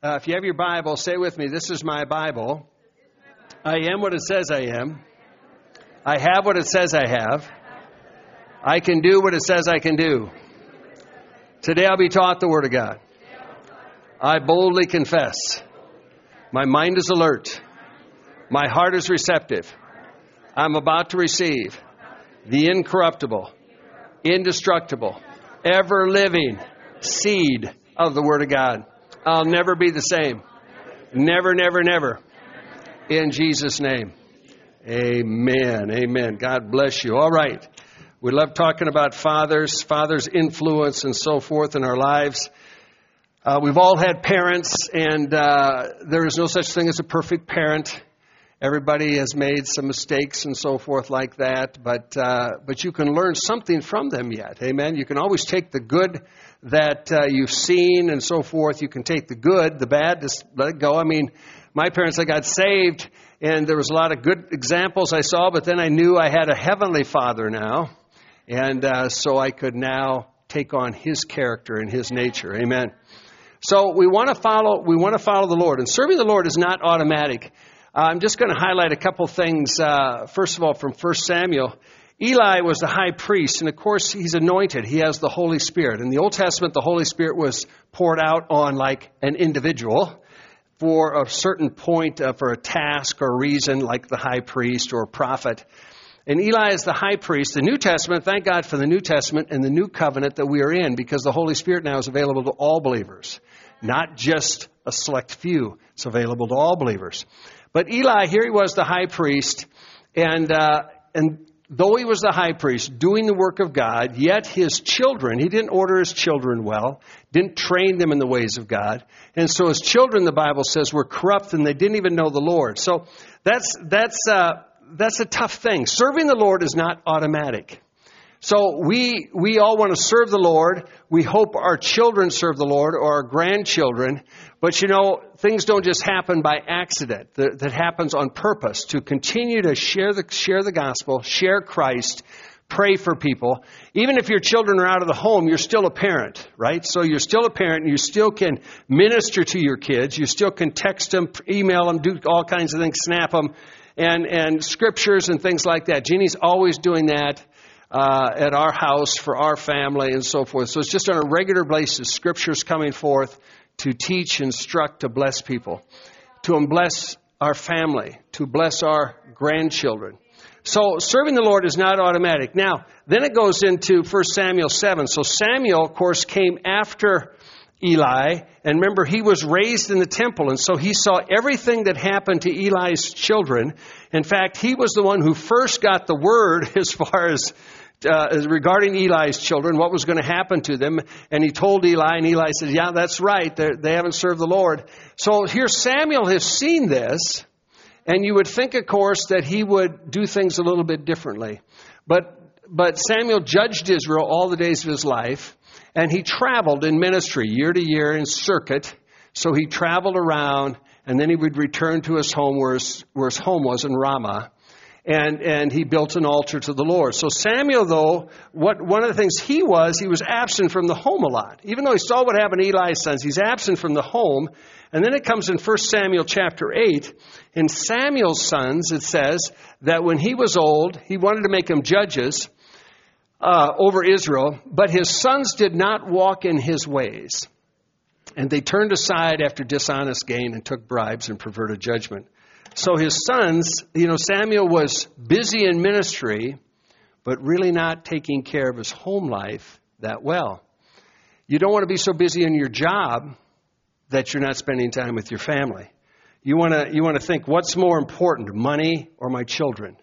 Uh, if you have your Bible, say with me, This is my Bible. I am what it says I am. I have what it says I have. I can do what it says I can do. Today I'll be taught the Word of God. I boldly confess. My mind is alert. My heart is receptive. I'm about to receive the incorruptible, indestructible, ever living seed of the Word of God. I'll never be the same. Never, never, never. In Jesus' name. Amen. Amen. God bless you. All right. We love talking about fathers, fathers' influence, and so forth in our lives. Uh, we've all had parents, and uh, there is no such thing as a perfect parent. Everybody has made some mistakes and so forth like that, but uh, but you can learn something from them yet. Amen. You can always take the good that uh, you've seen and so forth. You can take the good, the bad, just let it go. I mean, my parents, I got saved, and there was a lot of good examples I saw, but then I knew I had a heavenly Father now, and uh, so I could now take on His character and His nature. Amen. So we want to follow. We want to follow the Lord, and serving the Lord is not automatic. I'm just going to highlight a couple things. Uh, first of all, from 1 Samuel, Eli was the high priest, and of course, he's anointed. He has the Holy Spirit. In the Old Testament, the Holy Spirit was poured out on like an individual for a certain point, uh, for a task or reason, like the high priest or prophet. And Eli is the high priest. The New Testament, thank God for the New Testament and the new covenant that we are in, because the Holy Spirit now is available to all believers, not just a select few. It's available to all believers. But Eli, here he was the high priest, and uh, and though he was the high priest doing the work of God, yet his children, he didn't order his children well, didn't train them in the ways of God, and so his children, the Bible says, were corrupt and they didn't even know the Lord. So that's that's uh, that's a tough thing. Serving the Lord is not automatic. So we we all want to serve the Lord. We hope our children serve the Lord or our grandchildren. But you know, things don't just happen by accident. That, that happens on purpose to continue to share the share the gospel, share Christ, pray for people. Even if your children are out of the home, you're still a parent, right? So you're still a parent and you still can minister to your kids. You still can text them, email them, do all kinds of things, snap them, and, and scriptures and things like that. Jeannie's always doing that. Uh, at our house for our family and so forth. So it's just on a regular basis, scriptures coming forth to teach, instruct, to bless people, to bless our family, to bless our grandchildren. So serving the Lord is not automatic. Now, then it goes into 1 Samuel 7. So Samuel, of course, came after Eli, and remember, he was raised in the temple, and so he saw everything that happened to Eli's children. In fact, he was the one who first got the word as far as uh, regarding Eli's children, what was going to happen to them. And he told Eli, and Eli said, Yeah, that's right. They're, they have not served the Lord. So here Samuel has seen this, and you would think, of course, that he would do things a little bit differently. But, but Samuel judged Israel all the days of his life, and he traveled in ministry year to year in circuit. So he traveled around, and then he would return to his home where his, where his home was in Ramah and, and he built an altar to the Lord. So Samuel, though, what, one of the things he was, he was absent from the home a lot. Even though he saw what happened to Eli's sons, he's absent from the home. And then it comes in 1 Samuel chapter 8. In Samuel's sons, it says that when he was old, he wanted to make them judges uh, over Israel, but his sons did not walk in his ways. And they turned aside after dishonest gain and took bribes and perverted judgment. So his sons, you know, Samuel was busy in ministry, but really not taking care of his home life that well. You don't want to be so busy in your job that you're not spending time with your family. You want to, you want to think, what's more important, money or my children?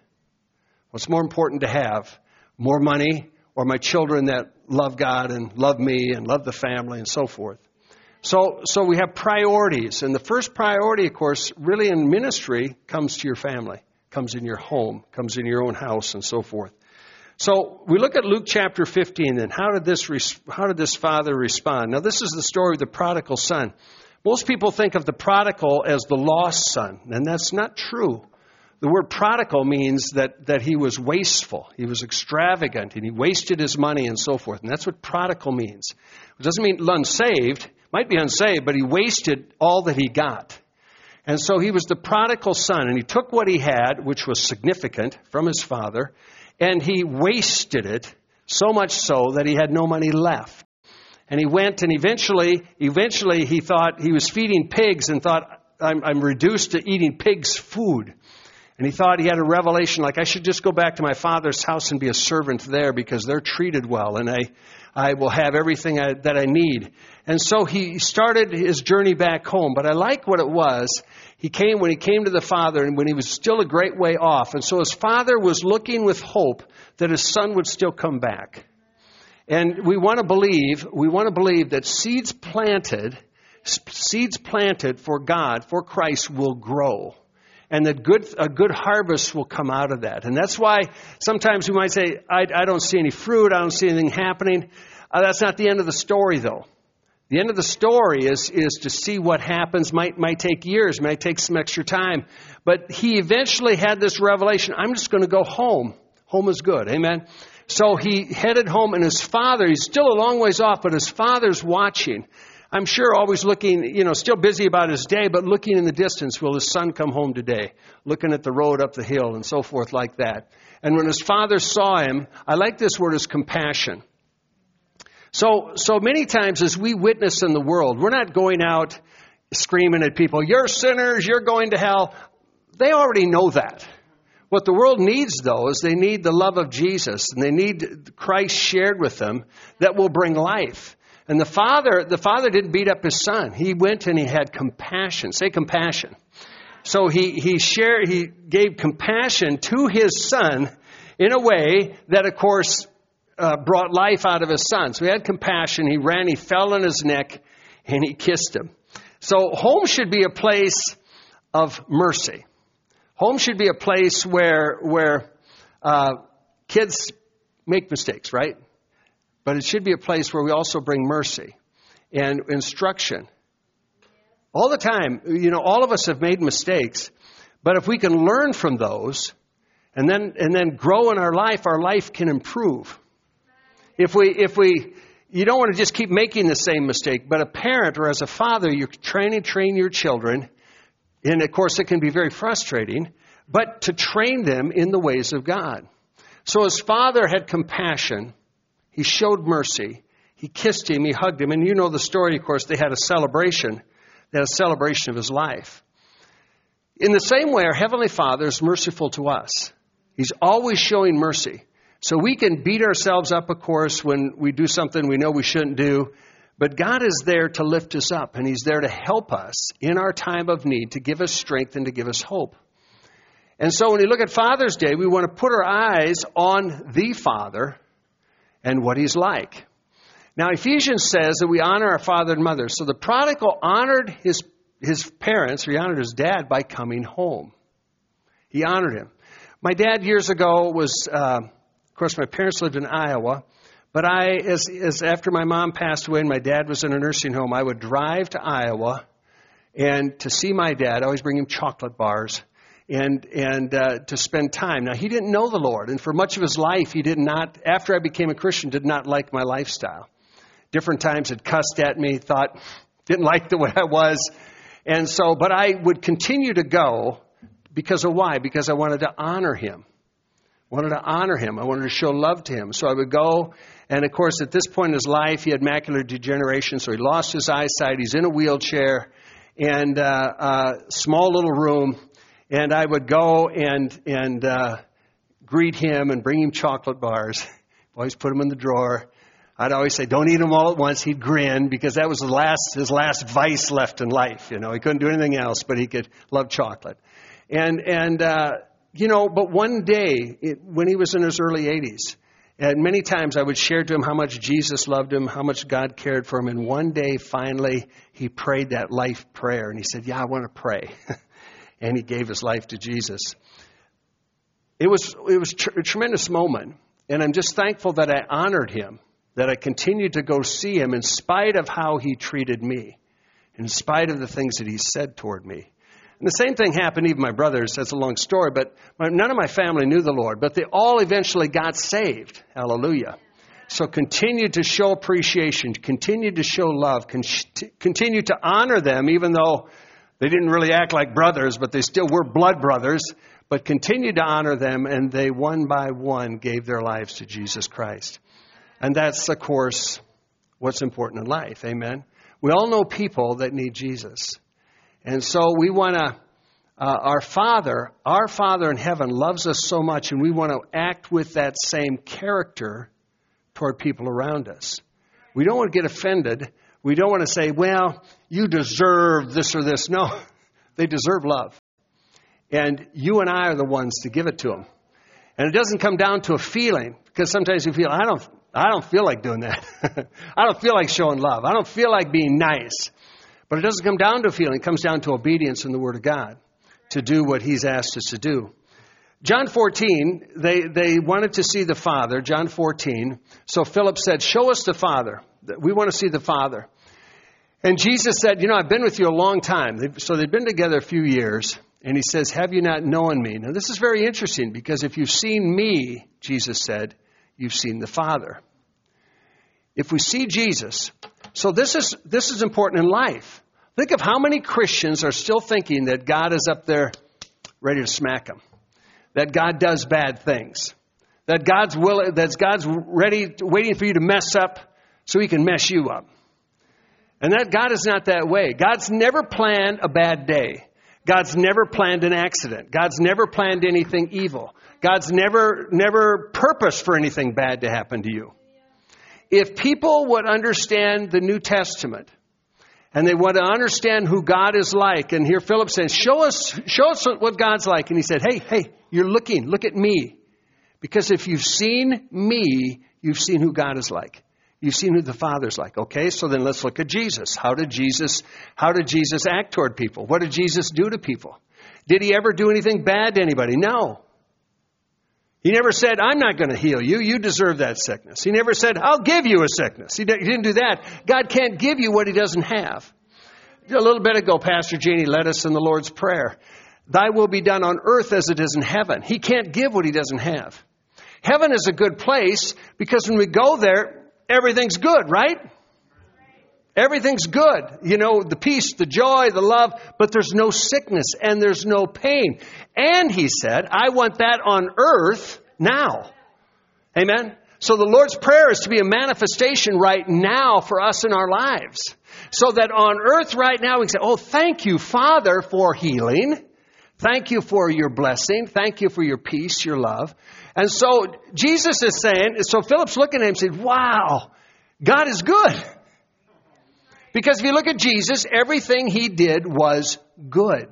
What's more important to have? More money or my children that love God and love me and love the family and so forth? So, so we have priorities. And the first priority, of course, really in ministry comes to your family, comes in your home, comes in your own house and so forth. So we look at Luke chapter 15 and how did this, how did this father respond? Now this is the story of the prodigal son. Most people think of the prodigal as the lost son, and that's not true. The word prodigal means that, that he was wasteful, he was extravagant, and he wasted his money and so forth. And that's what prodigal means. It doesn't mean unsaved, might be unsaved, but he wasted all that he got. And so he was the prodigal son, and he took what he had, which was significant, from his father, and he wasted it so much so that he had no money left. And he went and eventually, eventually he thought he was feeding pigs and thought, I'm, I'm reduced to eating pigs' food. And he thought he had a revelation like, I should just go back to my father's house and be a servant there because they're treated well and I, I will have everything I, that I need. And so he started his journey back home. But I like what it was. He came when he came to the father and when he was still a great way off. And so his father was looking with hope that his son would still come back. And we want to believe, we want to believe that seeds planted, seeds planted for God, for Christ will grow and that good, a good harvest will come out of that. And that's why sometimes we might say, I, I don't see any fruit, I don't see anything happening. Uh, that's not the end of the story, though. The end of the story is, is to see what happens. Might, might take years, might take some extra time. But he eventually had this revelation I'm just going to go home. Home is good. Amen. So he headed home, and his father, he's still a long ways off, but his father's watching. I'm sure always looking, you know, still busy about his day, but looking in the distance, will his son come home today? Looking at the road up the hill and so forth like that. And when his father saw him, I like this word as compassion. So, so many times as we witness in the world, we're not going out screaming at people, you're sinners, you're going to hell. They already know that. What the world needs, though, is they need the love of Jesus and they need Christ shared with them that will bring life. And the father, the father didn't beat up his son. He went and he had compassion. Say compassion. So he, he shared, he gave compassion to his son in a way that, of course, uh, brought life out of his son. So he had compassion. He ran, he fell on his neck, and he kissed him. So home should be a place of mercy. Home should be a place where, where uh, kids make mistakes, right? But it should be a place where we also bring mercy and instruction. All the time, you know, all of us have made mistakes, but if we can learn from those and then, and then grow in our life, our life can improve. If we, if we, you don't want to just keep making the same mistake, but a parent or as a father, you're trying to train your children, and of course it can be very frustrating, but to train them in the ways of God. So his father had compassion he showed mercy. He kissed him. He hugged him. And you know the story, of course. They had a celebration. They had a celebration of his life. In the same way, our Heavenly Father is merciful to us. He's always showing mercy. So we can beat ourselves up, of course, when we do something we know we shouldn't do. But God is there to lift us up, and He's there to help us in our time of need, to give us strength and to give us hope. And so when we look at Father's Day, we want to put our eyes on the Father and what he's like. Now, Ephesians says that we honor our father and mother. So the prodigal honored his, his parents, or he honored his dad by coming home. He honored him. My dad years ago was, uh, of course, my parents lived in Iowa. But I, as, as after my mom passed away and my dad was in a nursing home, I would drive to Iowa and to see my dad. I always bring him chocolate bars and and uh, to spend time. Now he didn't know the Lord, and for much of his life he did not. After I became a Christian, did not like my lifestyle. Different times had cussed at me, thought didn't like the way I was, and so. But I would continue to go because of why? Because I wanted to honor him. I Wanted to honor him. I wanted to show love to him. So I would go, and of course, at this point in his life, he had macular degeneration, so he lost his eyesight. He's in a wheelchair, and uh, uh, small little room and I would go and and uh, greet him and bring him chocolate bars. Always put them in the drawer. I'd always say, "Don't eat them all at once." He'd grin because that was the last his last vice left in life. You know, he couldn't do anything else, but he could love chocolate. And and uh, you know, but one day, it, when he was in his early 80s, and many times I would share to him how much Jesus loved him, how much God cared for him. And one day, finally, he prayed that life prayer. And he said, Yeah, I want to pray. and he gave his life to Jesus. It was, it was a tremendous moment. And I'm just thankful that I honored him, that I continued to go see him in spite of how he treated me, in spite of the things that he said toward me. And the same thing happened, even my brothers, that's a long story, but none of my family knew the Lord, but they all eventually got saved. Hallelujah. So continue to show appreciation, continue to show love, continue to honor them, even though they didn't really act like brothers, but they still were blood brothers. But continued to honor them, and they one by one gave their lives to Jesus Christ. And that's, of course, what's important in life. Amen. We all know people that need Jesus. And so we want to, uh, our Father, our Father in heaven loves us so much, and we want to act with that same character toward people around us. We don't want to get offended. We don't want to say, well, you deserve this or this. No, they deserve love. And you and I are the ones to give it to them. And it doesn't come down to a feeling, because sometimes you feel, I don't, I don't feel like doing that. I don't feel like showing love. I don't feel like being nice. But it doesn't come down to feeling, it comes down to obedience in the Word of God to do what He's asked us to do. John 14, they, they wanted to see the Father, John 14. So Philip said, Show us the Father. We want to see the Father. And Jesus said, You know, I've been with you a long time. So they've been together a few years. And he says, Have you not known me? Now, this is very interesting because if you've seen me, Jesus said, you've seen the Father. If we see Jesus, so this is, this is important in life. Think of how many Christians are still thinking that God is up there ready to smack them, that God does bad things, that God's will, that God's ready, waiting for you to mess up so He can mess you up. And that God is not that way. God's never planned a bad day. God's never planned an accident. God's never planned anything evil. God's never, never purposed for anything bad to happen to you if people would understand the New Testament and they want to understand who God is like, and here Philip says, show us, show us what God's like. And he said, hey, hey, you're looking, look at me. Because if you've seen me, you've seen who God is like. You've seen who the Father's like. Okay, so then let's look at Jesus. How did Jesus, how did Jesus act toward people? What did Jesus do to people? Did he ever do anything bad to anybody? No. He never said, I'm not going to heal you. You deserve that sickness. He never said, I'll give you a sickness. He didn't do that. God can't give you what he doesn't have. A little bit ago, Pastor Jeannie led us in the Lord's Prayer. Thy will be done on earth as it is in heaven. He can't give what he doesn't have. Heaven is a good place because when we go there, everything's good, right? Everything's good. You know, the peace, the joy, the love, but there's no sickness and there's no pain. And he said, I want that on earth now. Amen? So the Lord's Prayer is to be a manifestation right now for us in our lives. So that on earth right now we can say, Oh, thank you, Father, for healing. Thank you for your blessing. Thank you for your peace, your love. And so Jesus is saying, so Philip's looking at him and said, Wow, God is good. Because if you look at Jesus, everything he did was good.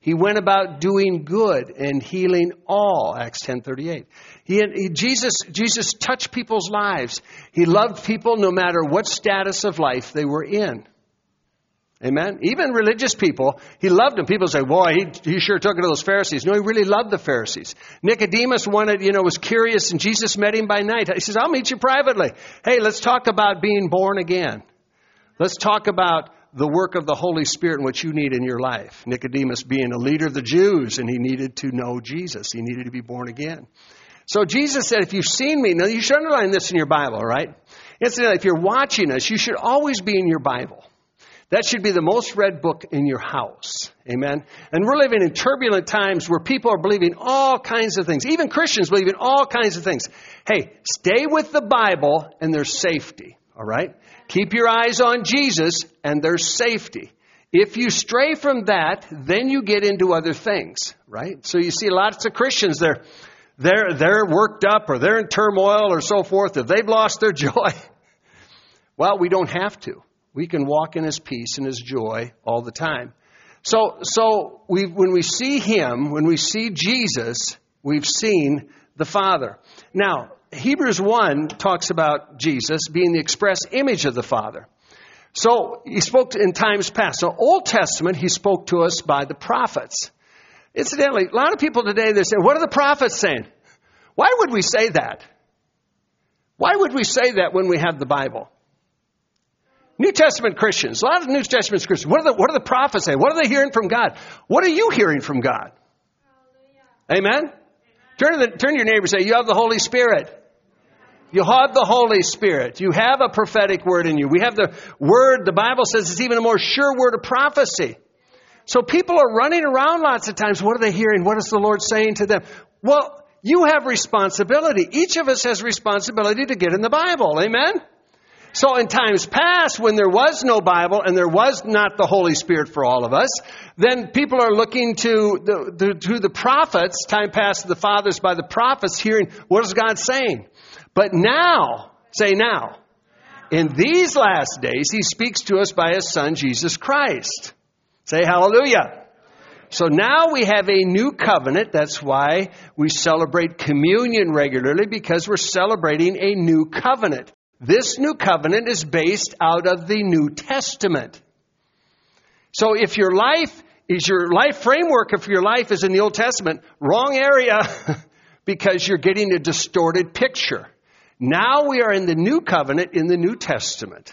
He went about doing good and healing all, Acts 10:38. He, he, Jesus, Jesus touched people's lives. He loved people no matter what status of life they were in. Amen. Even religious people, he loved them. People say, "Boy, he, he sure took it to those Pharisees." No, he really loved the Pharisees. Nicodemus wanted, you know, was curious, and Jesus met him by night. He says, "I'll meet you privately. Hey, let's talk about being born again." Let's talk about the work of the Holy Spirit and what you need in your life. Nicodemus being a leader of the Jews, and he needed to know Jesus. He needed to be born again. So Jesus said, if you've seen me, now you should underline this in your Bible, right? Incidentally, if you're watching us, you should always be in your Bible. That should be the most read book in your house. Amen. And we're living in turbulent times where people are believing all kinds of things. Even Christians believe in all kinds of things. Hey, stay with the Bible and there's safety. All right? Keep your eyes on Jesus and there's safety. If you stray from that, then you get into other things, right? So you see lots of Christians, they're, they're, they're worked up or they're in turmoil or so forth. If they've lost their joy, well, we don't have to. We can walk in His peace and His joy all the time. So, so we, when we see him, when we see Jesus, we've seen the Father. Now, Hebrews 1 talks about Jesus being the express image of the Father. So he spoke in times past. So Old Testament, he spoke to us by the prophets. Incidentally, a lot of people today, they say, what are the prophets saying? Why would we say that? Why would we say that when we have the Bible? New Testament Christians, a lot of New Testament Christians, what are the, what are the prophets saying? What are they hearing from God? What are you hearing from God? Amen? Turn to, the, turn to your neighbor and say, You have the Holy Spirit. You have the Holy Spirit. You have a prophetic word in you. We have the word, the Bible says it's even a more sure word of prophecy. So people are running around lots of times. What are they hearing? What is the Lord saying to them? Well, you have responsibility. Each of us has responsibility to get in the Bible. Amen? So in times past, when there was no Bible and there was not the Holy Spirit for all of us, then people are looking to the, the, to the prophets, time past the fathers by the prophets, hearing what is God saying. But now, say now, in these last days, he speaks to us by his son, Jesus Christ. Say hallelujah. So now we have a new covenant. That's why we celebrate communion regularly because we're celebrating a new covenant. This new covenant is based out of the New Testament. So if your life is your life framework, if your life is in the Old Testament, wrong area because you're getting a distorted picture. Now we are in the new covenant in the New Testament.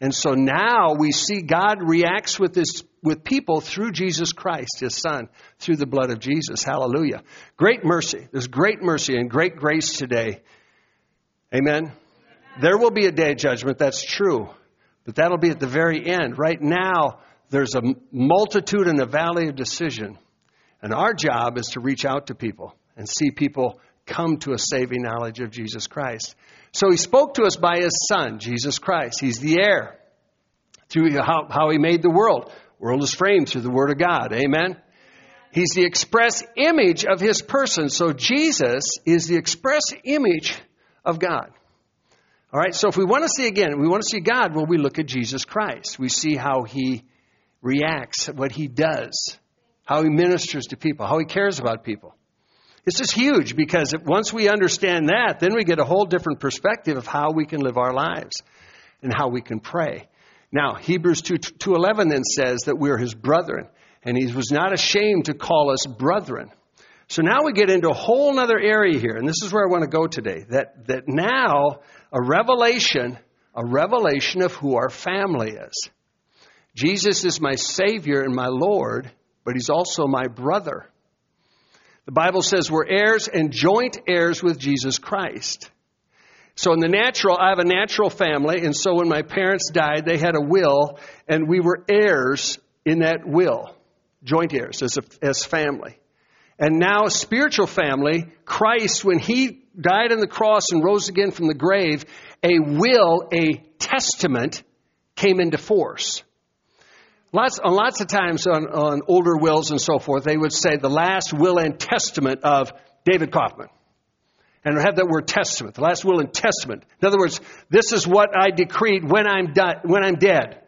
And so now we see God reacts with this with people through Jesus Christ, his son, through the blood of Jesus. Hallelujah. Great mercy. There's great mercy and great grace today. Amen. There will be a day of judgment, that's true. But that'll be at the very end. Right now, there's a multitude in a valley of decision. And our job is to reach out to people and see people come to a saving knowledge of Jesus Christ. So he spoke to us by his son, Jesus Christ. He's the heir through how, how he made the world. World is framed through the word of God. Amen. He's the express image of his person. So Jesus is the express image of God. All right, so if we want to see again, we want to see God, well, we look at Jesus Christ. We see how he reacts, what he does, how he ministers to people, how he cares about people. This is huge because once we understand that, then we get a whole different perspective of how we can live our lives and how we can pray. Now, Hebrews 2, 2.11 then says that we're his brethren, and he was not ashamed to call us brethren. So now we get into a whole other area here, and this is where I want to go today. That, that now a revelation, a revelation of who our family is. Jesus is my Savior and my Lord, but He's also my brother. The Bible says we're heirs and joint heirs with Jesus Christ. So in the natural, I have a natural family, and so when my parents died, they had a will, and we were heirs in that will, joint heirs as, a, as family. And now, spiritual family, Christ, when he died on the cross and rose again from the grave, a will, a testament came into force. Lots, uh, lots of times on, on older wills and so forth, they would say the last will and testament of David Kaufman. And have that word testament, the last will and testament. In other words, this is what I decreed when I'm, di- when I'm dead.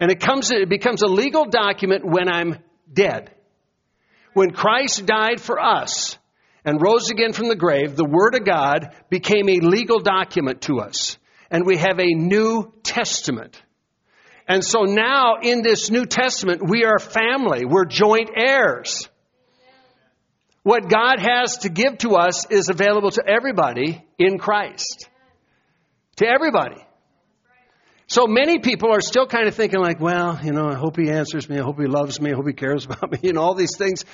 And it, comes, it becomes a legal document when I'm dead. When Christ died for us and rose again from the grave, the Word of God became a legal document to us. And we have a New Testament. And so now in this New Testament, we are family. We're joint heirs. What God has to give to us is available to everybody in Christ. To everybody. So many people are still kind of thinking like, well, you know, I hope he answers me. I hope he loves me. I hope he cares about me. You know, all these things.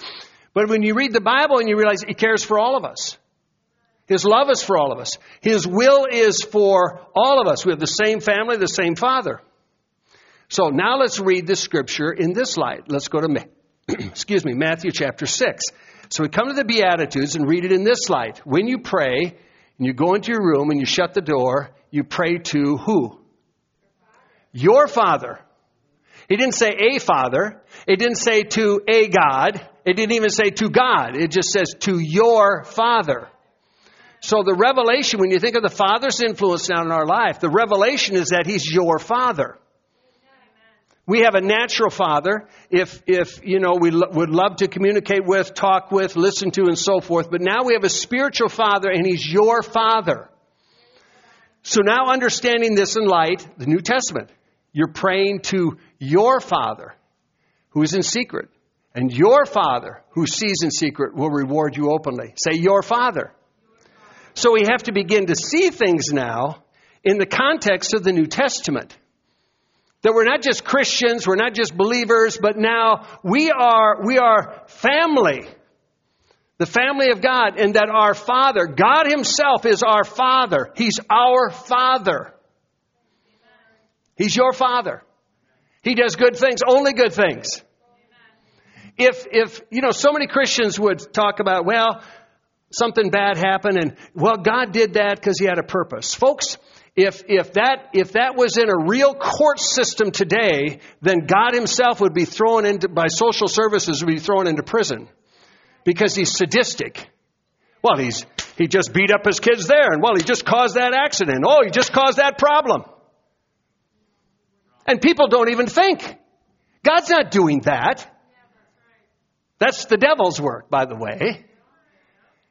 But when you read the Bible and you realize he cares for all of us. His love is for all of us. His will is for all of us. We have the same family, the same father. So now let's read the scripture in this light. Let's go to, excuse me, Matthew chapter 6. So we come to the Beatitudes and read it in this light. When you pray and you go into your room and you shut the door, you pray to who? Your Father. He didn't say a Father. It didn't say to a God. It didn't even say to God. It just says to your Father. So the revelation, when you think of the Father's influence now in our life, the revelation is that He's your Father. We have a natural father, if, if you know, we lo- would love to communicate with, talk with, listen to, and so forth. But now we have a spiritual father, and he's your father. So now understanding this in light, the New Testament, you're praying to your father who is in secret. And your father who sees in secret will reward you openly. Say, your father. So we have to begin to see things now in the context of the New Testament. That we're not just Christians, we're not just believers, but now we are, we are family. The family of God, and that our Father, God Himself is our Father. He's our Father. He's your Father. He does good things, only good things. If, if, you know, so many Christians would talk about, well, something bad happened and, well, God did that because He had a purpose. Folks, if, if, that, if that was in a real court system today, then God himself would be thrown into, by social services, would be thrown into prison because he's sadistic. Well, he's, he just beat up his kids there, and well, he just caused that accident. Oh, he just caused that problem. And people don't even think. God's not doing that. That's the devil's work, by the way.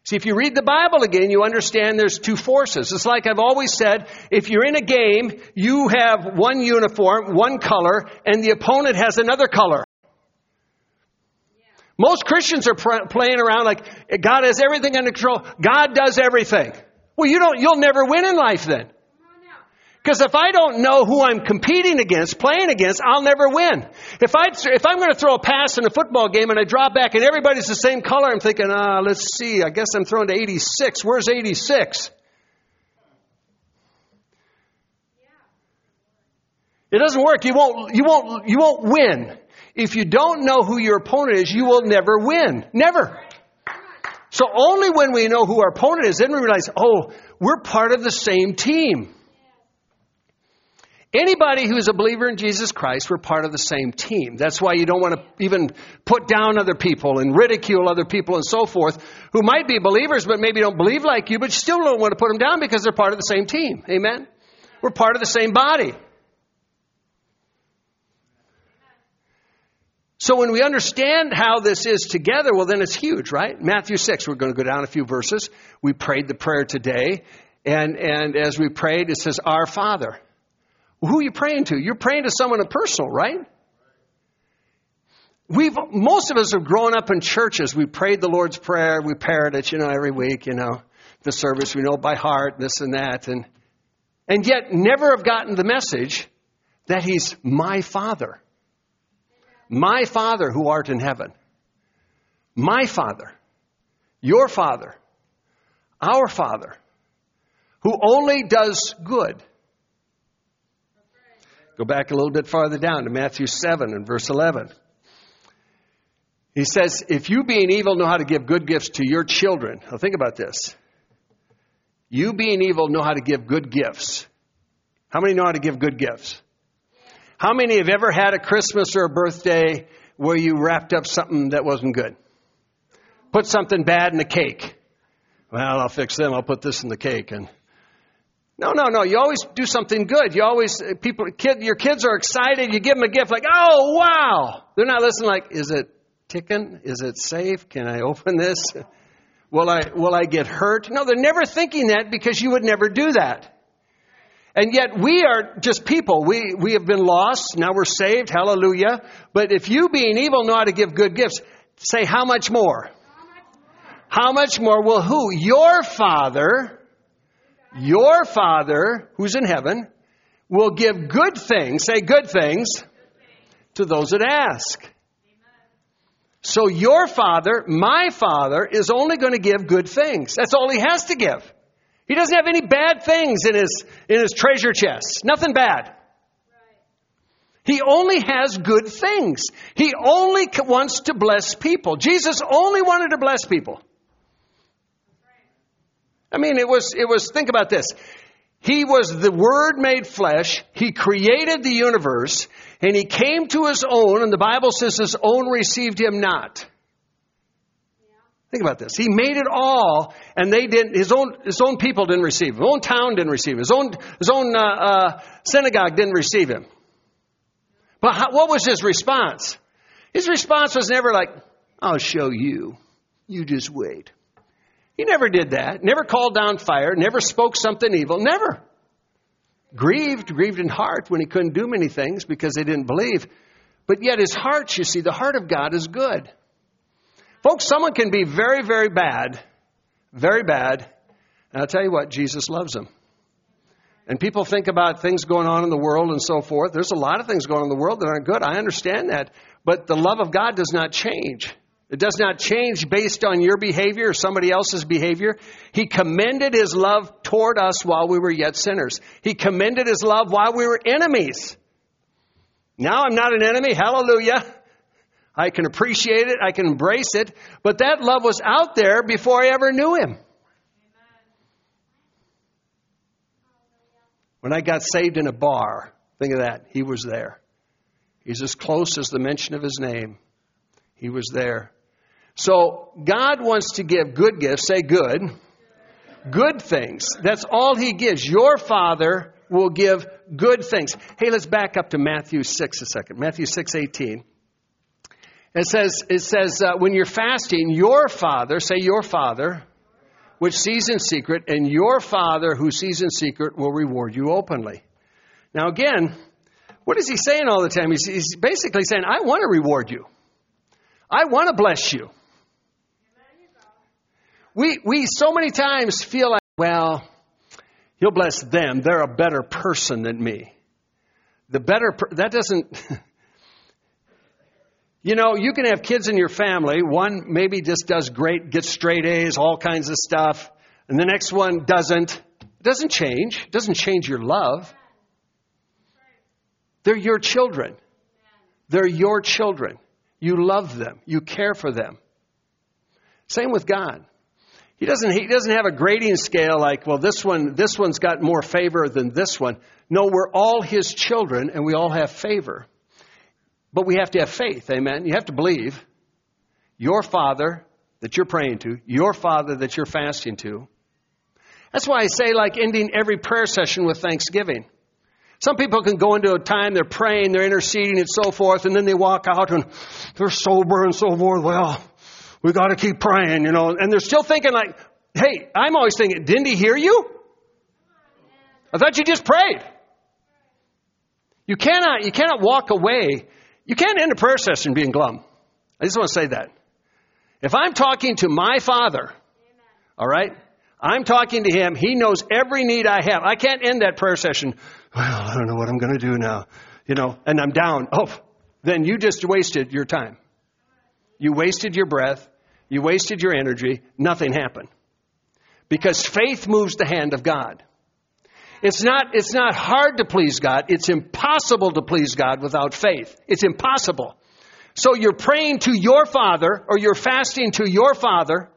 See, if you read the Bible again, you understand there's two forces. It's like I've always said, if you're in a game, you have one uniform, one color, and the opponent has another color. Most Christians are pr- playing around like God has everything under control. God does everything. Well, you don't, you'll never win in life then. Because if I don't know who I'm competing against, playing against, I'll never win. If, I, if I'm going to throw a pass in a football game and I drop back and everybody's the same color, I'm thinking, ah, let's see, I guess I'm throwing to 86. Where's 86? It doesn't work. You won't, you won't, you won't win. If you don't know who your opponent is, you will never win. Never. So only when we know who our opponent is, then we realize, oh, we're part of the same team. Anybody who's a believer in Jesus Christ, we're part of the same team. That's why you don't want to even put down other people and ridicule other people and so forth who might be believers but maybe don't believe like you, but you still don't want to put them down because they're part of the same team. Amen? We're part of the same body. So when we understand how this is together, well, then it's huge, right? Matthew 6, we're going to go down a few verses. We prayed the prayer today, and, and as we prayed, it says, Our Father. Who are you praying to? You're praying to someone personal, right? We've, most of us have grown up in churches. We prayed the Lord's Prayer. We parrot it, you know, every week, you know, the service we know by heart, this and that. And, and yet never have gotten the message that He's my Father. My Father who art in heaven. My Father. Your Father. Our Father. Who only does good. Go back a little bit farther down to Matthew 7 and verse 11. He says, If you being evil know how to give good gifts to your children, now think about this. You being evil know how to give good gifts. How many know how to give good gifts? How many have ever had a Christmas or a birthday where you wrapped up something that wasn't good? Put something bad in the cake. Well, I'll fix them. I'll put this in the cake. And no, no, no. You always do something good. You always uh, people kid your kids are excited. You give them a gift like, "Oh, wow." They're not listening like, "Is it ticking? Is it safe? Can I open this? Will I will I get hurt?" No, they're never thinking that because you would never do that. And yet we are just people. We we have been lost. Now we're saved. Hallelujah. But if you being evil know how to give good gifts, say how much more? How much more will who? Your Father your Father who's in heaven will give good things, say good things, to those that ask. So your Father, my Father, is only going to give good things. That's all He has to give. He doesn't have any bad things in His, in his treasure chest. Nothing bad. He only has good things. He only wants to bless people. Jesus only wanted to bless people. I mean, it was, it was, think about this. He was the Word made flesh. He created the universe and he came to his own and the Bible says his own received him not. Think about this. He made it all, and they didn't. His own his own people didn't receive him. His own town didn't receive him. His own his own uh, uh, synagogue didn't receive him. But how, what was his response? His response was never like, I'll show you. You just wait. He never did that. Never called down fire. Never spoke something evil. Never. Grieved, grieved in heart when he couldn't do many things because they didn't believe. But yet his heart, you see, the heart of God is good. Folks, someone can be very, very bad, very bad, and I'll tell you what, Jesus loves them. And people think about things going on in the world and so forth. There's a lot of things going on in the world that aren't good. I understand that. But the love of God does not change. It does not change based on your behavior or somebody else's behavior. He commended his love toward us while we were yet sinners. He commended his love while we were enemies. Now I'm not an enemy. Hallelujah. I can appreciate it. I can embrace it. But that love was out there before I ever knew him. When I got saved in a bar, think of that. He was there. He's as close as the mention of his name. He was there. So God wants to give good gifts. Say good. Good things. That's all He gives. Your Father will give good things. Hey, let's back up to Matthew 6 a second. Matthew 6, 18. It says, it says uh, when you're fasting, your Father, say your Father, which sees in secret, and your Father who sees in secret will reward you openly. Now, again, what is he saying all the time? He's, he's basically saying, I want to reward you. I want to bless you. We, we so many times feel like, well, he'll bless them. They're a better person than me. The better, per- that doesn't, you know, you can have kids in your family. One maybe just does great, gets straight A's, all kinds of stuff, and the next one doesn't. It doesn't change. It doesn't change your love. They're your children. They're your children. You love them. You care for them. Same with God. He doesn't, he doesn't have a grading scale like, well, this one, this one's got more favor than this one. No, we're all his children and we all have favor. But we have to have faith, amen? You have to believe your father that you're praying to, your father that you're fasting to. That's why I say, like, ending every prayer session with thanksgiving. Some people can go into a time they're praying, they're interceding, and so forth, and then they walk out and they're sober and so forth. Well, we got to keep praying, you know. And they're still thinking, like, hey, I'm always thinking, didn't he hear you? I thought you just prayed. You cannot, you cannot walk away. You can't end a prayer session being glum. I just want to say that. If I'm talking to my Father, all right, I'm talking to Him. He knows every need I have. I can't end that prayer session. Well, I don't know what I'm going to do now, you know, and I'm down. Oh, then you just wasted your time. You wasted your breath. You wasted your energy. Nothing happened. Because faith moves the hand of God. It's not, it's not hard to please God. It's impossible to please God without faith. It's impossible. So you're praying to your Father or you're fasting to your Father.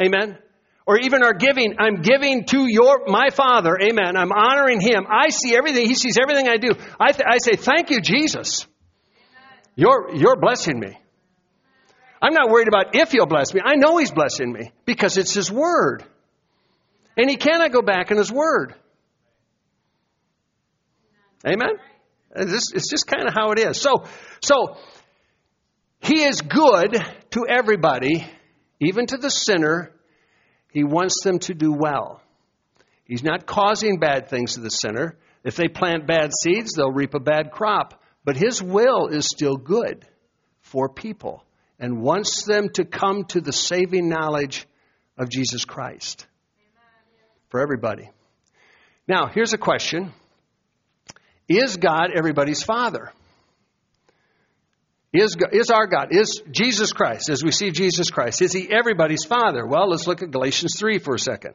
Amen. Or even are giving, I'm giving to your, my Father. Amen. I'm honoring Him. I see everything. He sees everything I do. I, th- I say, thank you, Jesus. You're, you're blessing me. I'm not worried about if He'll bless me. I know He's blessing me because it's His Word. And He cannot go back in His Word. Amen? It's just kind of how it is. So, so, He is good to everybody, even to the sinner. He wants them to do well. He's not causing bad things to the sinner. If they plant bad seeds, they'll reap a bad crop. But His will is still good for people and wants them to come to the saving knowledge of Jesus Christ for everybody. Now, here's a question Is God everybody's Father? Is, is our God, is Jesus Christ, as we see Jesus Christ, is he everybody's Father? Well, let's look at Galatians 3 for a second.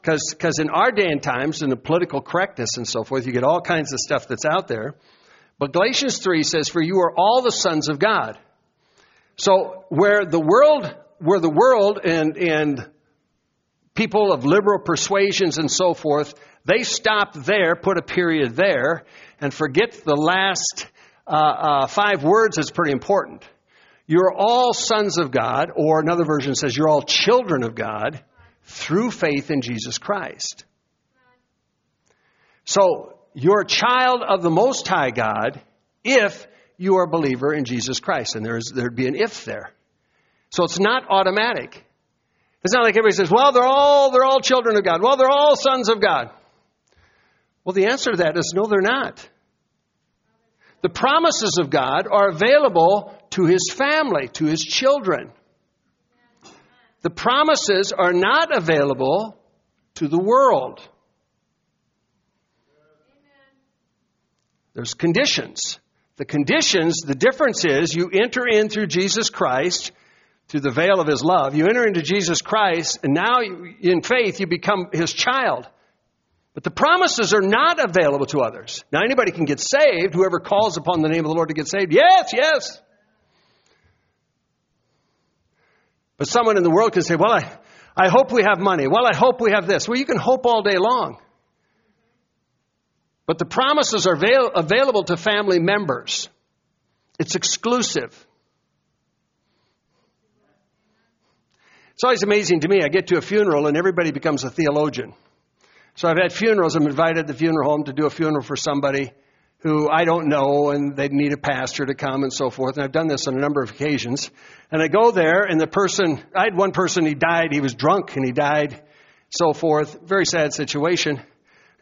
Because in our day and times, in the political correctness and so forth, you get all kinds of stuff that's out there. But Galatians 3 says, For you are all the sons of God. So where the world, where the world and, and people of liberal persuasions and so forth, they stop there, put a period there, and forget the last uh, uh, five words is pretty important. You're all sons of God, or another version says you're all children of God through faith in Jesus Christ. So you're a child of the Most High God if you are a believer in Jesus Christ. And there's, there'd be an if there. So it's not automatic. It's not like everybody says, well, they're all, they're all children of God. Well, they're all sons of God. Well, the answer to that is no, they're not. The promises of God are available to his family, to his children. The promises are not available to the world. There's conditions. The conditions, the difference is you enter in through Jesus Christ, through the veil of his love. You enter into Jesus Christ, and now in faith you become his child. But the promises are not available to others. Now, anybody can get saved, whoever calls upon the name of the Lord to get saved. Yes, yes. But someone in the world can say, Well, I, I hope we have money. Well, I hope we have this. Well, you can hope all day long. But the promises are avail- available to family members, it's exclusive. It's always amazing to me. I get to a funeral and everybody becomes a theologian. So I've had funerals. I'm invited to the funeral home to do a funeral for somebody who I don't know and they need a pastor to come and so forth. And I've done this on a number of occasions. And I go there and the person, I had one person, he died, he was drunk and he died, so forth. Very sad situation.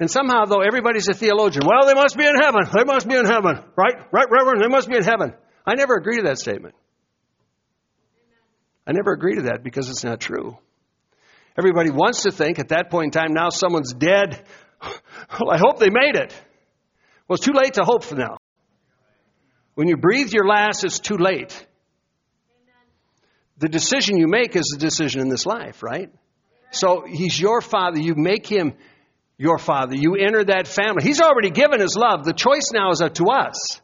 And somehow, though, everybody's a theologian. Well, they must be in heaven. They must be in heaven. Right? Right, Reverend? They must be in heaven. I never agree to that statement. I never agree to that because it's not true. Everybody wants to think at that point in time, now someone's dead. Well, I hope they made it. Well, it's too late to hope for now. When you breathe your last, it's too late. The decision you make is a decision in this life, right? So he's your father. You make him your father. You enter that family. He's already given his love. The choice now is up to us.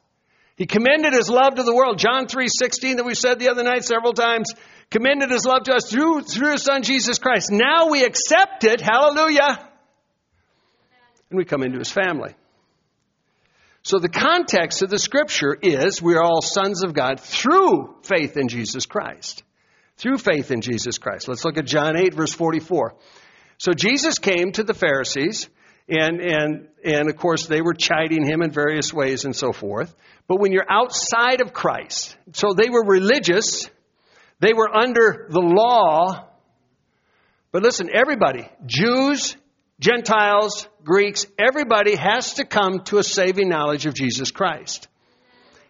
He commended his love to the world. John 3:16 that we said the other night several times, commended his love to us through through his son Jesus Christ. Now we accept it. Hallelujah. And we come into his family. So the context of the scripture is we are all sons of God through faith in Jesus Christ. Through faith in Jesus Christ. Let's look at John 8 verse 44. So Jesus came to the Pharisees, and, and, and of course they were chiding him in various ways and so forth. But when you're outside of Christ, so they were religious, they were under the law. But listen, everybody, Jews, Gentiles, Greeks, everybody has to come to a saving knowledge of Jesus Christ.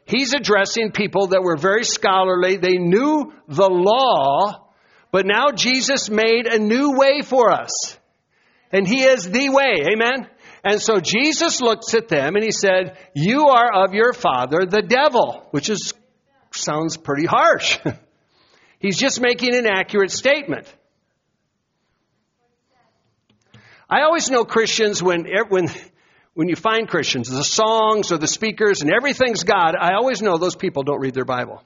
He's addressing people that were very scholarly. They knew the law, but now Jesus made a new way for us. And He is the way. Amen? And so Jesus looks at them and He said, You are of your father, the devil, which is, sounds pretty harsh. He's just making an accurate statement. I always know Christians when, when, when you find Christians, the songs or the speakers and everything's God, I always know those people don't read their Bible.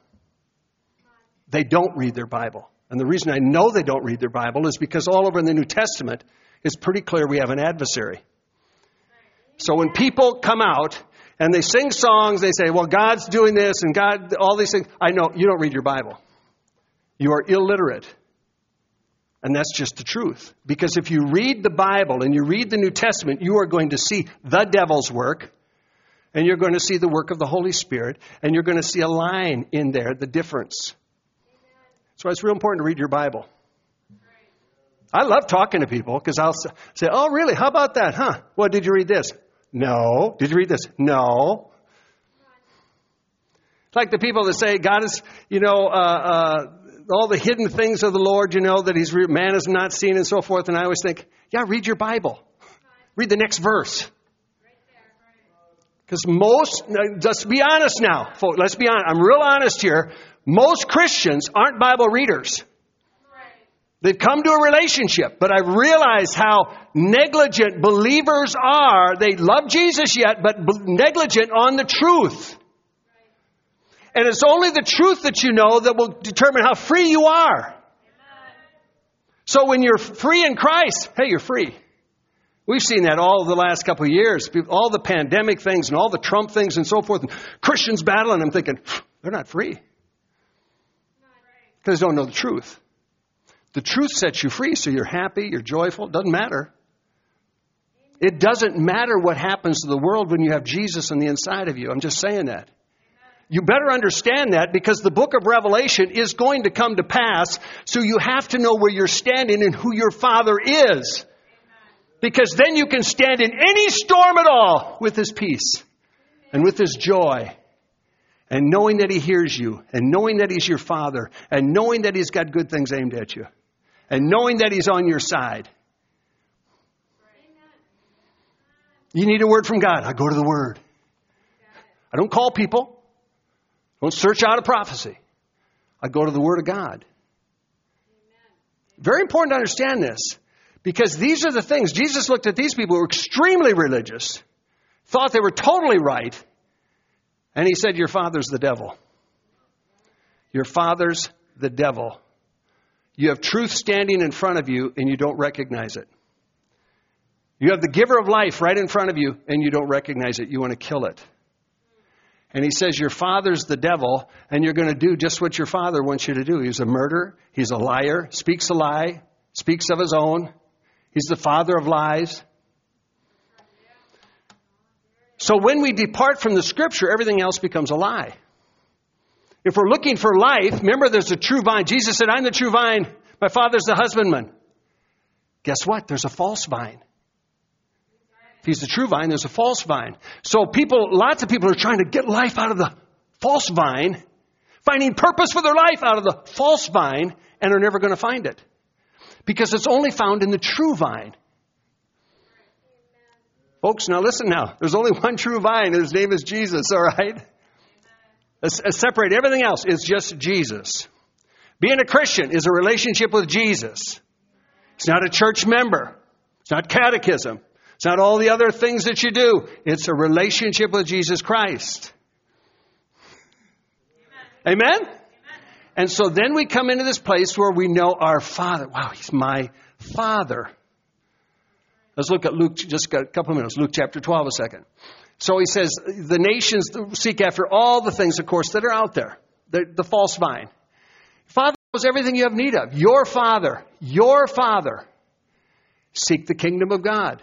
They don't read their Bible. And the reason I know they don't read their Bible is because all over in the New Testament, it's pretty clear we have an adversary. So when people come out and they sing songs, they say, well, God's doing this and God, all these things. I know you don't read your Bible. You are illiterate. And that's just the truth. Because if you read the Bible and you read the New Testament, you are going to see the devil's work, and you're going to see the work of the Holy Spirit, and you're going to see a line in there, the difference. That's why it's real important to read your Bible. I love talking to people because I'll say, Oh, really? How about that? Huh? Well, did you read this? No. Did you read this? No. Like the people that say God is, you know, uh, uh, all the hidden things of the Lord, you know, that He's man has not seen and so forth. And I always think, yeah, read your Bible. Read the next verse. Because most, just be honest now, folks, let's be honest. I'm real honest here. Most Christians aren't Bible readers. They've come to a relationship, but I realize how negligent believers are. They love Jesus yet, but negligent on the truth. And it's only the truth that you know that will determine how free you are. So when you're free in Christ, hey, you're free. We've seen that all the last couple of years. All the pandemic things and all the Trump things and so forth. And Christians battling. I'm thinking, they're not free. Because they don't know the truth. The truth sets you free, so you're happy, you're joyful. It doesn't matter. It doesn't matter what happens to the world when you have Jesus on the inside of you. I'm just saying that. You better understand that because the book of Revelation is going to come to pass, so you have to know where you're standing and who your Father is. Because then you can stand in any storm at all with His peace and with His joy and knowing that He hears you and knowing that He's your Father and knowing that He's got good things aimed at you and knowing that He's on your side. You need a word from God. I go to the Word. I don't call people. I don't search out a prophecy. I go to the Word of God. Very important to understand this because these are the things. Jesus looked at these people who were extremely religious, thought they were totally right, and he said, Your father's the devil. Your father's the devil. You have truth standing in front of you and you don't recognize it. You have the giver of life right in front of you and you don't recognize it. You want to kill it. And he says, Your father's the devil, and you're going to do just what your father wants you to do. He's a murderer, he's a liar, speaks a lie, speaks of his own. He's the father of lies. So when we depart from the scripture, everything else becomes a lie. If we're looking for life, remember there's a true vine. Jesus said, I'm the true vine. My father's the husbandman. Guess what? There's a false vine. If he's the true vine, there's a false vine. So people, lots of people are trying to get life out of the false vine, finding purpose for their life out of the false vine, and are never going to find it. Because it's only found in the true vine. Folks, now listen now. There's only one true vine, and his name is Jesus, all right? Separate everything else. It's just Jesus. Being a Christian is a relationship with Jesus. It's not a church member. It's not catechism. It's not all the other things that you do. It's a relationship with Jesus Christ. Amen? Amen? And so then we come into this place where we know our Father. Wow, He's my Father. Let's look at Luke, just a couple of minutes. Luke chapter 12 a second. So he says, the nations seek after all the things, of course, that are out there. The, the false vine. Father knows everything you have need of. Your Father, your Father. Seek the kingdom of God.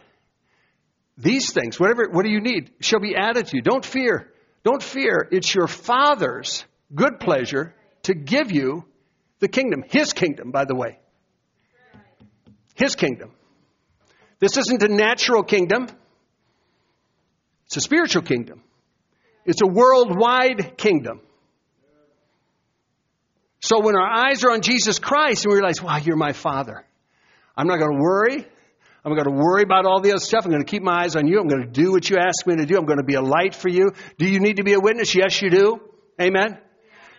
These things, whatever, what do you need, shall be added to you. Don't fear. Don't fear. It's your Father's good pleasure to give you the kingdom. His kingdom, by the way. His kingdom. This isn't a natural kingdom. It's a spiritual kingdom. It's a worldwide kingdom. So when our eyes are on Jesus Christ and we realize, wow, you're my Father. I'm not going to worry. I'm going to worry about all the other stuff. I'm going to keep my eyes on you. I'm going to do what you ask me to do. I'm going to be a light for you. Do you need to be a witness? Yes, you do. Amen.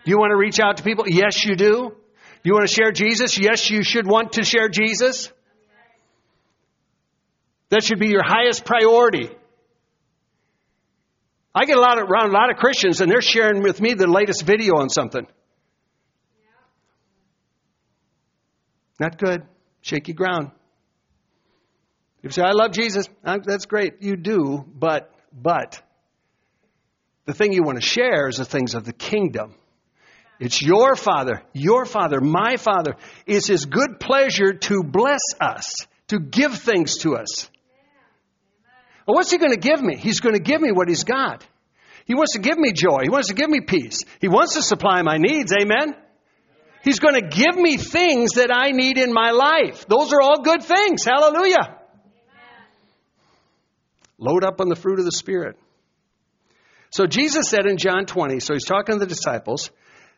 Do you want to reach out to people? Yes, you do. Do you want to share Jesus? Yes, you should want to share Jesus. That should be your highest priority. I get a lot of, around a lot of Christians and they're sharing with me the latest video on something. Not good. Shaky ground. You say, I love Jesus. Uh, that's great. You do, but, but, the thing you want to share is the things of the kingdom. It's your Father, your Father, my Father. It's His good pleasure to bless us, to give things to us. Well, what's He going to give me? He's going to give me what He's got. He wants to give me joy. He wants to give me peace. He wants to supply my needs. Amen? He's going to give me things that I need in my life. Those are all good things. Hallelujah. Load up on the fruit of the Spirit. So Jesus said in John 20, so he's talking to the disciples.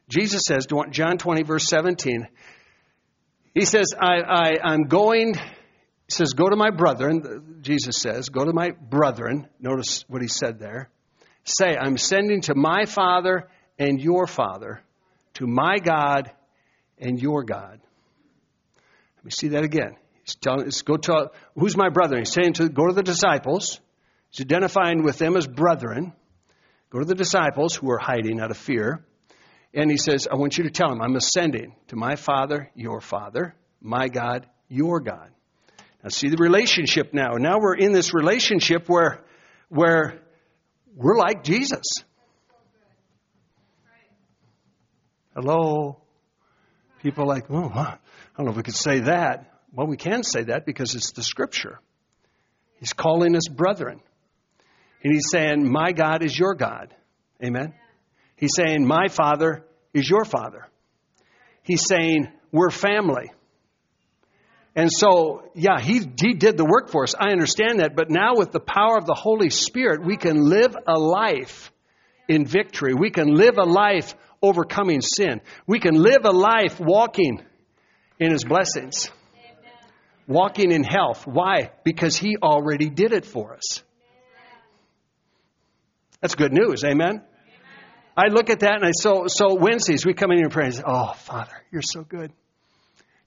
Jesus says, John 20, verse 17, he says, I, I, I'm going, he says, go to my brethren. Jesus says, go to my brethren. Notice what he said there. Say, I'm sending to my Father and your Father, to my God and your God. Let me see that again. He's telling, us, go to, who's my brother? He's saying to go to the disciples. He's identifying with them as brethren. Go to the disciples who are hiding out of fear. And he says, I want you to tell them, I'm ascending to my Father, your Father, my God, your God. Now see the relationship now. Now we're in this relationship where, where we're like Jesus. Hello? People are like, oh, I don't know if we could say that. Well, we can say that because it's the scripture. He's calling us brethren. And he's saying, My God is your God. Amen? He's saying, My Father is your Father. He's saying, We're family. And so, yeah, he, he did the work for us. I understand that. But now, with the power of the Holy Spirit, we can live a life in victory. We can live a life overcoming sin. We can live a life walking in His blessings, walking in health. Why? Because He already did it for us. That's good news. Amen. I look at that and I so so Wednesdays we come in here and pray. And say, oh, Father, you're so good.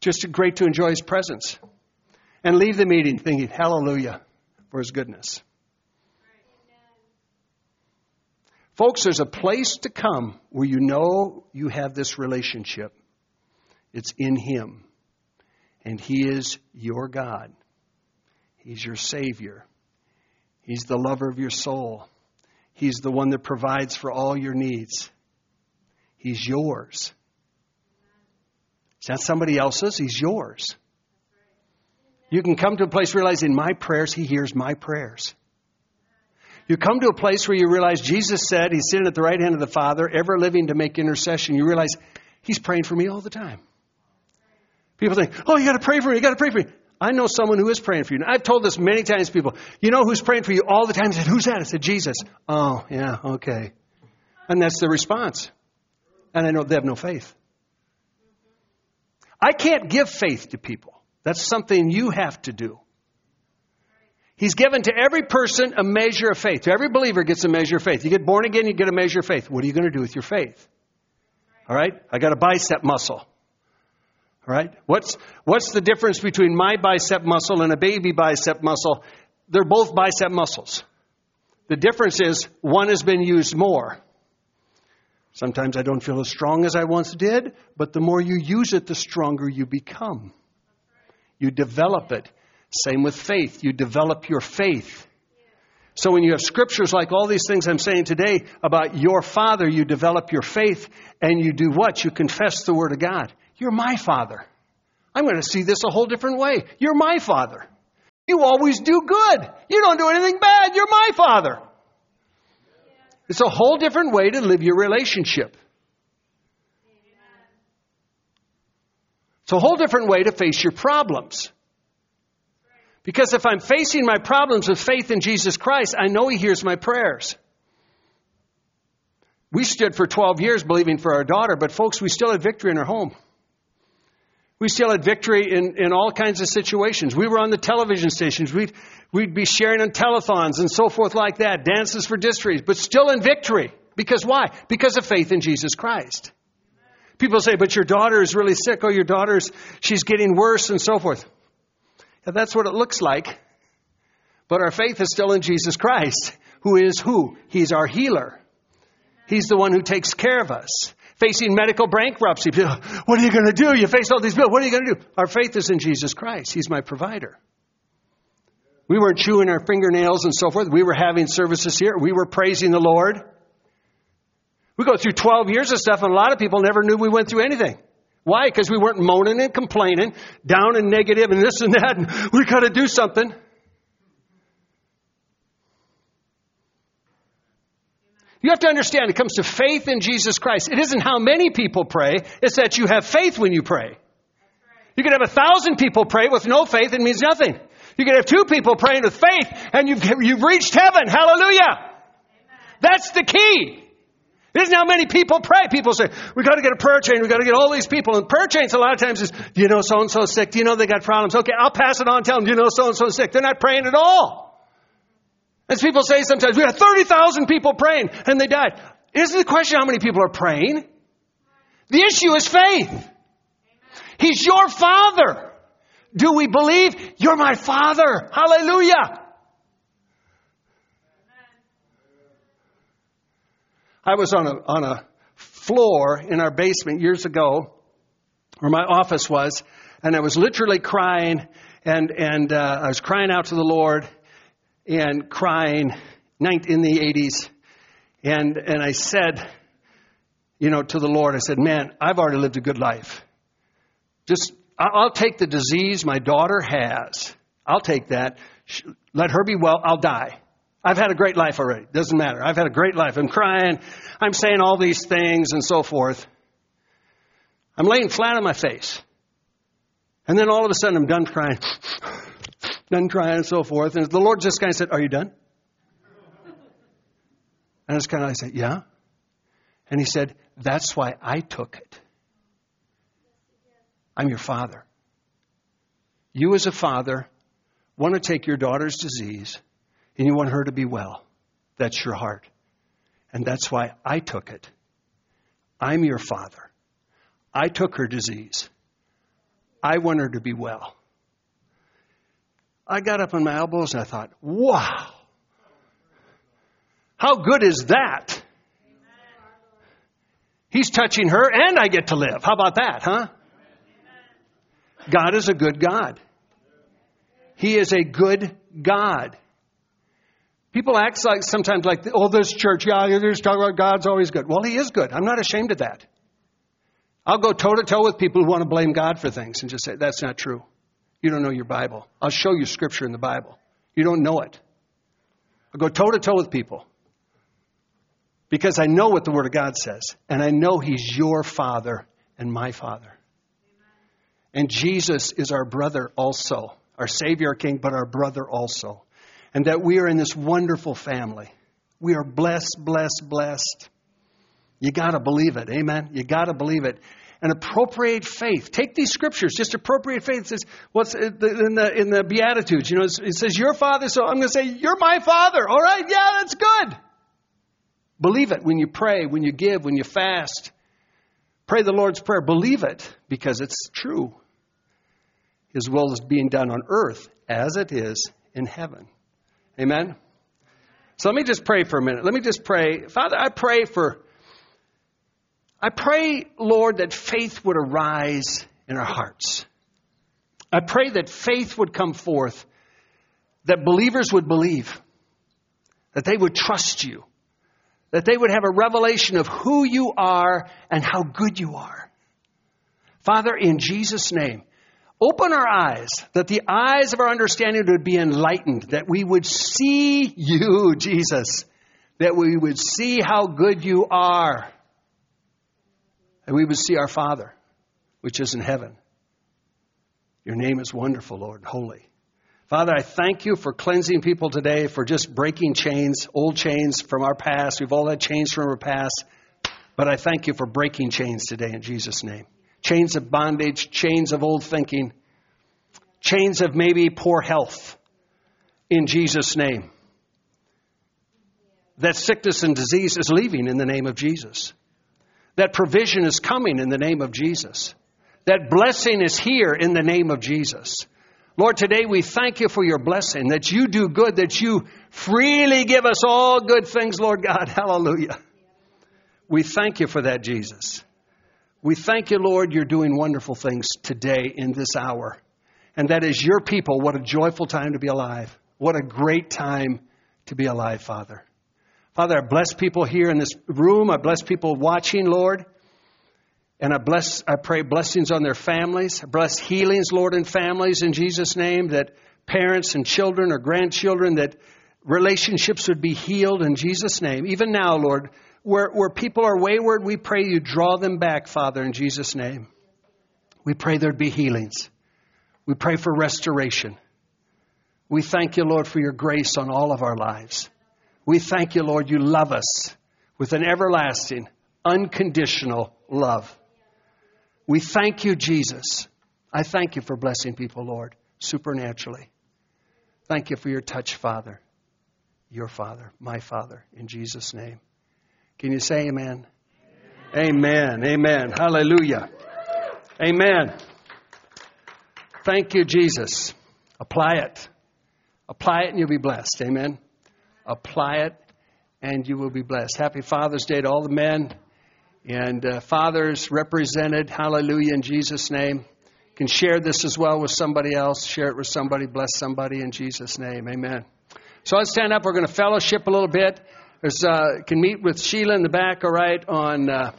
Just great to enjoy His presence, and leave the meeting thinking, Hallelujah for His goodness. Folks, there's a place to come where you know you have this relationship. It's in Him. And He is your God. He's your Savior. He's the lover of your soul. He's the one that provides for all your needs. He's yours. He's not somebody else's, He's yours. You can come to a place realizing my prayers, He hears my prayers. You come to a place where you realize Jesus said He's sitting at the right hand of the Father, ever living to make intercession. You realize He's praying for me all the time. People think, oh, you got to pray for me, you got to pray for me. I know someone who is praying for you. And I've told this many times people. You know who's praying for you all the time? I said, who's that? I said, Jesus. Oh, yeah, okay. And that's the response. And I know they have no faith. I can't give faith to people. That's something you have to do. He's given to every person a measure of faith. To every believer gets a measure of faith. You get born again, you get a measure of faith. What are you going to do with your faith? All right? I got a bicep muscle. All right? What's, what's the difference between my bicep muscle and a baby bicep muscle? They're both bicep muscles. The difference is one has been used more. Sometimes I don't feel as strong as I once did, but the more you use it, the stronger you become. You develop it. Same with faith. You develop your faith. So when you have scriptures like all these things I'm saying today about your father, you develop your faith and you do what? You confess the word of God. You're my father. I'm going to see this a whole different way. You're my father. You always do good. You don't do anything bad. You're my father. It's a whole different way to live your relationship. It's a whole different way to face your problems. Because if I'm facing my problems with faith in Jesus Christ, I know He hears my prayers. We stood for 12 years believing for our daughter, but folks, we still had victory in our home. We still had victory in, in all kinds of situations. We were on the television stations. We'd, we'd be sharing on telethons and so forth like that, dances for districts, but still in victory. Because why? Because of faith in Jesus Christ. People say, but your daughter is really sick. Oh, your daughter's, she's getting worse and so forth. That's what it looks like. But our faith is still in Jesus Christ, who is who? He's our healer. He's the one who takes care of us facing medical bankruptcy. What are you going to do? You face all these bills. What are you going to do? Our faith is in Jesus Christ. He's my provider. We weren't chewing our fingernails and so forth. We were having services here. We were praising the Lord. We go through 12 years of stuff, and a lot of people never knew we went through anything. Why? Because we weren't moaning and complaining, down and negative, and this and that, and we got to do something. You have to understand, it comes to faith in Jesus Christ. It isn't how many people pray, it's that you have faith when you pray. You can have a thousand people pray with no faith, it means nothing. You can have two people praying with faith, and you've, you've reached heaven. Hallelujah! Amen. That's the key. It isn't how many people pray. People say, we got to get a prayer chain. We got to get all these people. And prayer chains a lot of times is, do you know so and so sick? Do you know they got problems? Okay, I'll pass it on. Tell them, do you know so and so sick? They're not praying at all. As people say sometimes, we had 30,000 people praying and they died. Isn't the question how many people are praying? The issue is faith. He's your father. Do we believe? You're my father. Hallelujah. I was on a, on a floor in our basement years ago where my office was, and I was literally crying, and, and uh, I was crying out to the Lord and crying in the 80s. And, and I said, you know, to the Lord, I said, man, I've already lived a good life. Just, I'll take the disease my daughter has. I'll take that. Let her be well. I'll die. I've had a great life already. Doesn't matter. I've had a great life. I'm crying. I'm saying all these things and so forth. I'm laying flat on my face. And then all of a sudden I'm done crying. done crying and so forth. And the Lord just kind of said, Are you done? And I it's kind of, I said, Yeah. And he said, That's why I took it. I'm your father. You, as a father, want to take your daughter's disease and you want her to be well. That's your heart. And that's why I took it. I'm your father. I took her disease. I want her to be well. I got up on my elbows and I thought, wow, how good is that? He's touching her and I get to live. How about that, huh? God is a good God. He is a good God. People act like sometimes like, oh, this church, yeah, you're just talking about God's always good. Well, He is good. I'm not ashamed of that. I'll go toe to toe with people who want to blame God for things and just say, that's not true. You don't know your Bible. I'll show you scripture in the Bible. You don't know it. I'll go toe to toe with people because I know what the Word of God says, and I know He's your Father and my Father. And Jesus is our brother also, our Savior, our King, but our brother also. And that we are in this wonderful family. We are blessed, blessed, blessed. You got to believe it. Amen. You got to believe it. And appropriate faith. Take these scriptures, just appropriate faith. It says, what's in the, in the Beatitudes? You know, it says, Your father, so I'm going to say, You're my father. All right, yeah, that's good. Believe it when you pray, when you give, when you fast. Pray the Lord's Prayer. Believe it because it's true. His will is being done on earth as it is in heaven. Amen? So let me just pray for a minute. Let me just pray. Father, I pray for, I pray, Lord, that faith would arise in our hearts. I pray that faith would come forth, that believers would believe, that they would trust you, that they would have a revelation of who you are and how good you are. Father, in Jesus' name, open our eyes, that the eyes of our understanding would be enlightened, that we would see you, Jesus, that we would see how good you are, and we would see our Father, which is in heaven. Your name is wonderful, Lord, holy. Father, I thank you for cleansing people today, for just breaking chains, old chains from our past. We've all had chains from our past. But I thank you for breaking chains today in Jesus' name. Chains of bondage, chains of old thinking, chains of maybe poor health in Jesus' name. That sickness and disease is leaving in the name of Jesus. That provision is coming in the name of Jesus. That blessing is here in the name of Jesus. Lord, today we thank you for your blessing, that you do good, that you freely give us all good things, Lord God. Hallelujah. We thank you for that, Jesus. We thank you, Lord, you're doing wonderful things today in this hour. And that is your people. What a joyful time to be alive. What a great time to be alive, Father. Father, I bless people here in this room. I bless people watching, Lord. And I bless, I pray blessings on their families. Bless healings, Lord, in families in Jesus' name, that parents and children or grandchildren, that relationships would be healed in Jesus' name. Even now, Lord, where, where people are wayward, we pray you draw them back, Father, in Jesus' name. We pray there'd be healings. We pray for restoration. We thank you, Lord, for your grace on all of our lives. We thank you, Lord, you love us with an everlasting, unconditional love. We thank you, Jesus. I thank you for blessing people, Lord, supernaturally. Thank you for your touch, Father. Your Father, my Father, in Jesus' name. Can you say amen? Amen. Amen. amen. Hallelujah. Amen. Thank you, Jesus. Apply it. Apply it and you'll be blessed. Amen. Apply it and you will be blessed. Happy Father's Day to all the men and uh, fathers represented. Hallelujah in Jesus' name. Can share this as well with somebody else. Share it with somebody. Bless somebody in Jesus' name. Amen. So let's stand up. We're going to fellowship a little bit. There's uh, can meet with Sheila in the back. All right on uh,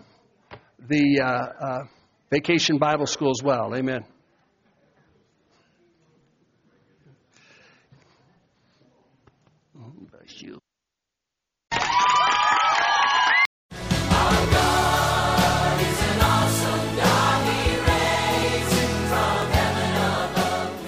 the uh, uh, Vacation Bible School as well. Amen.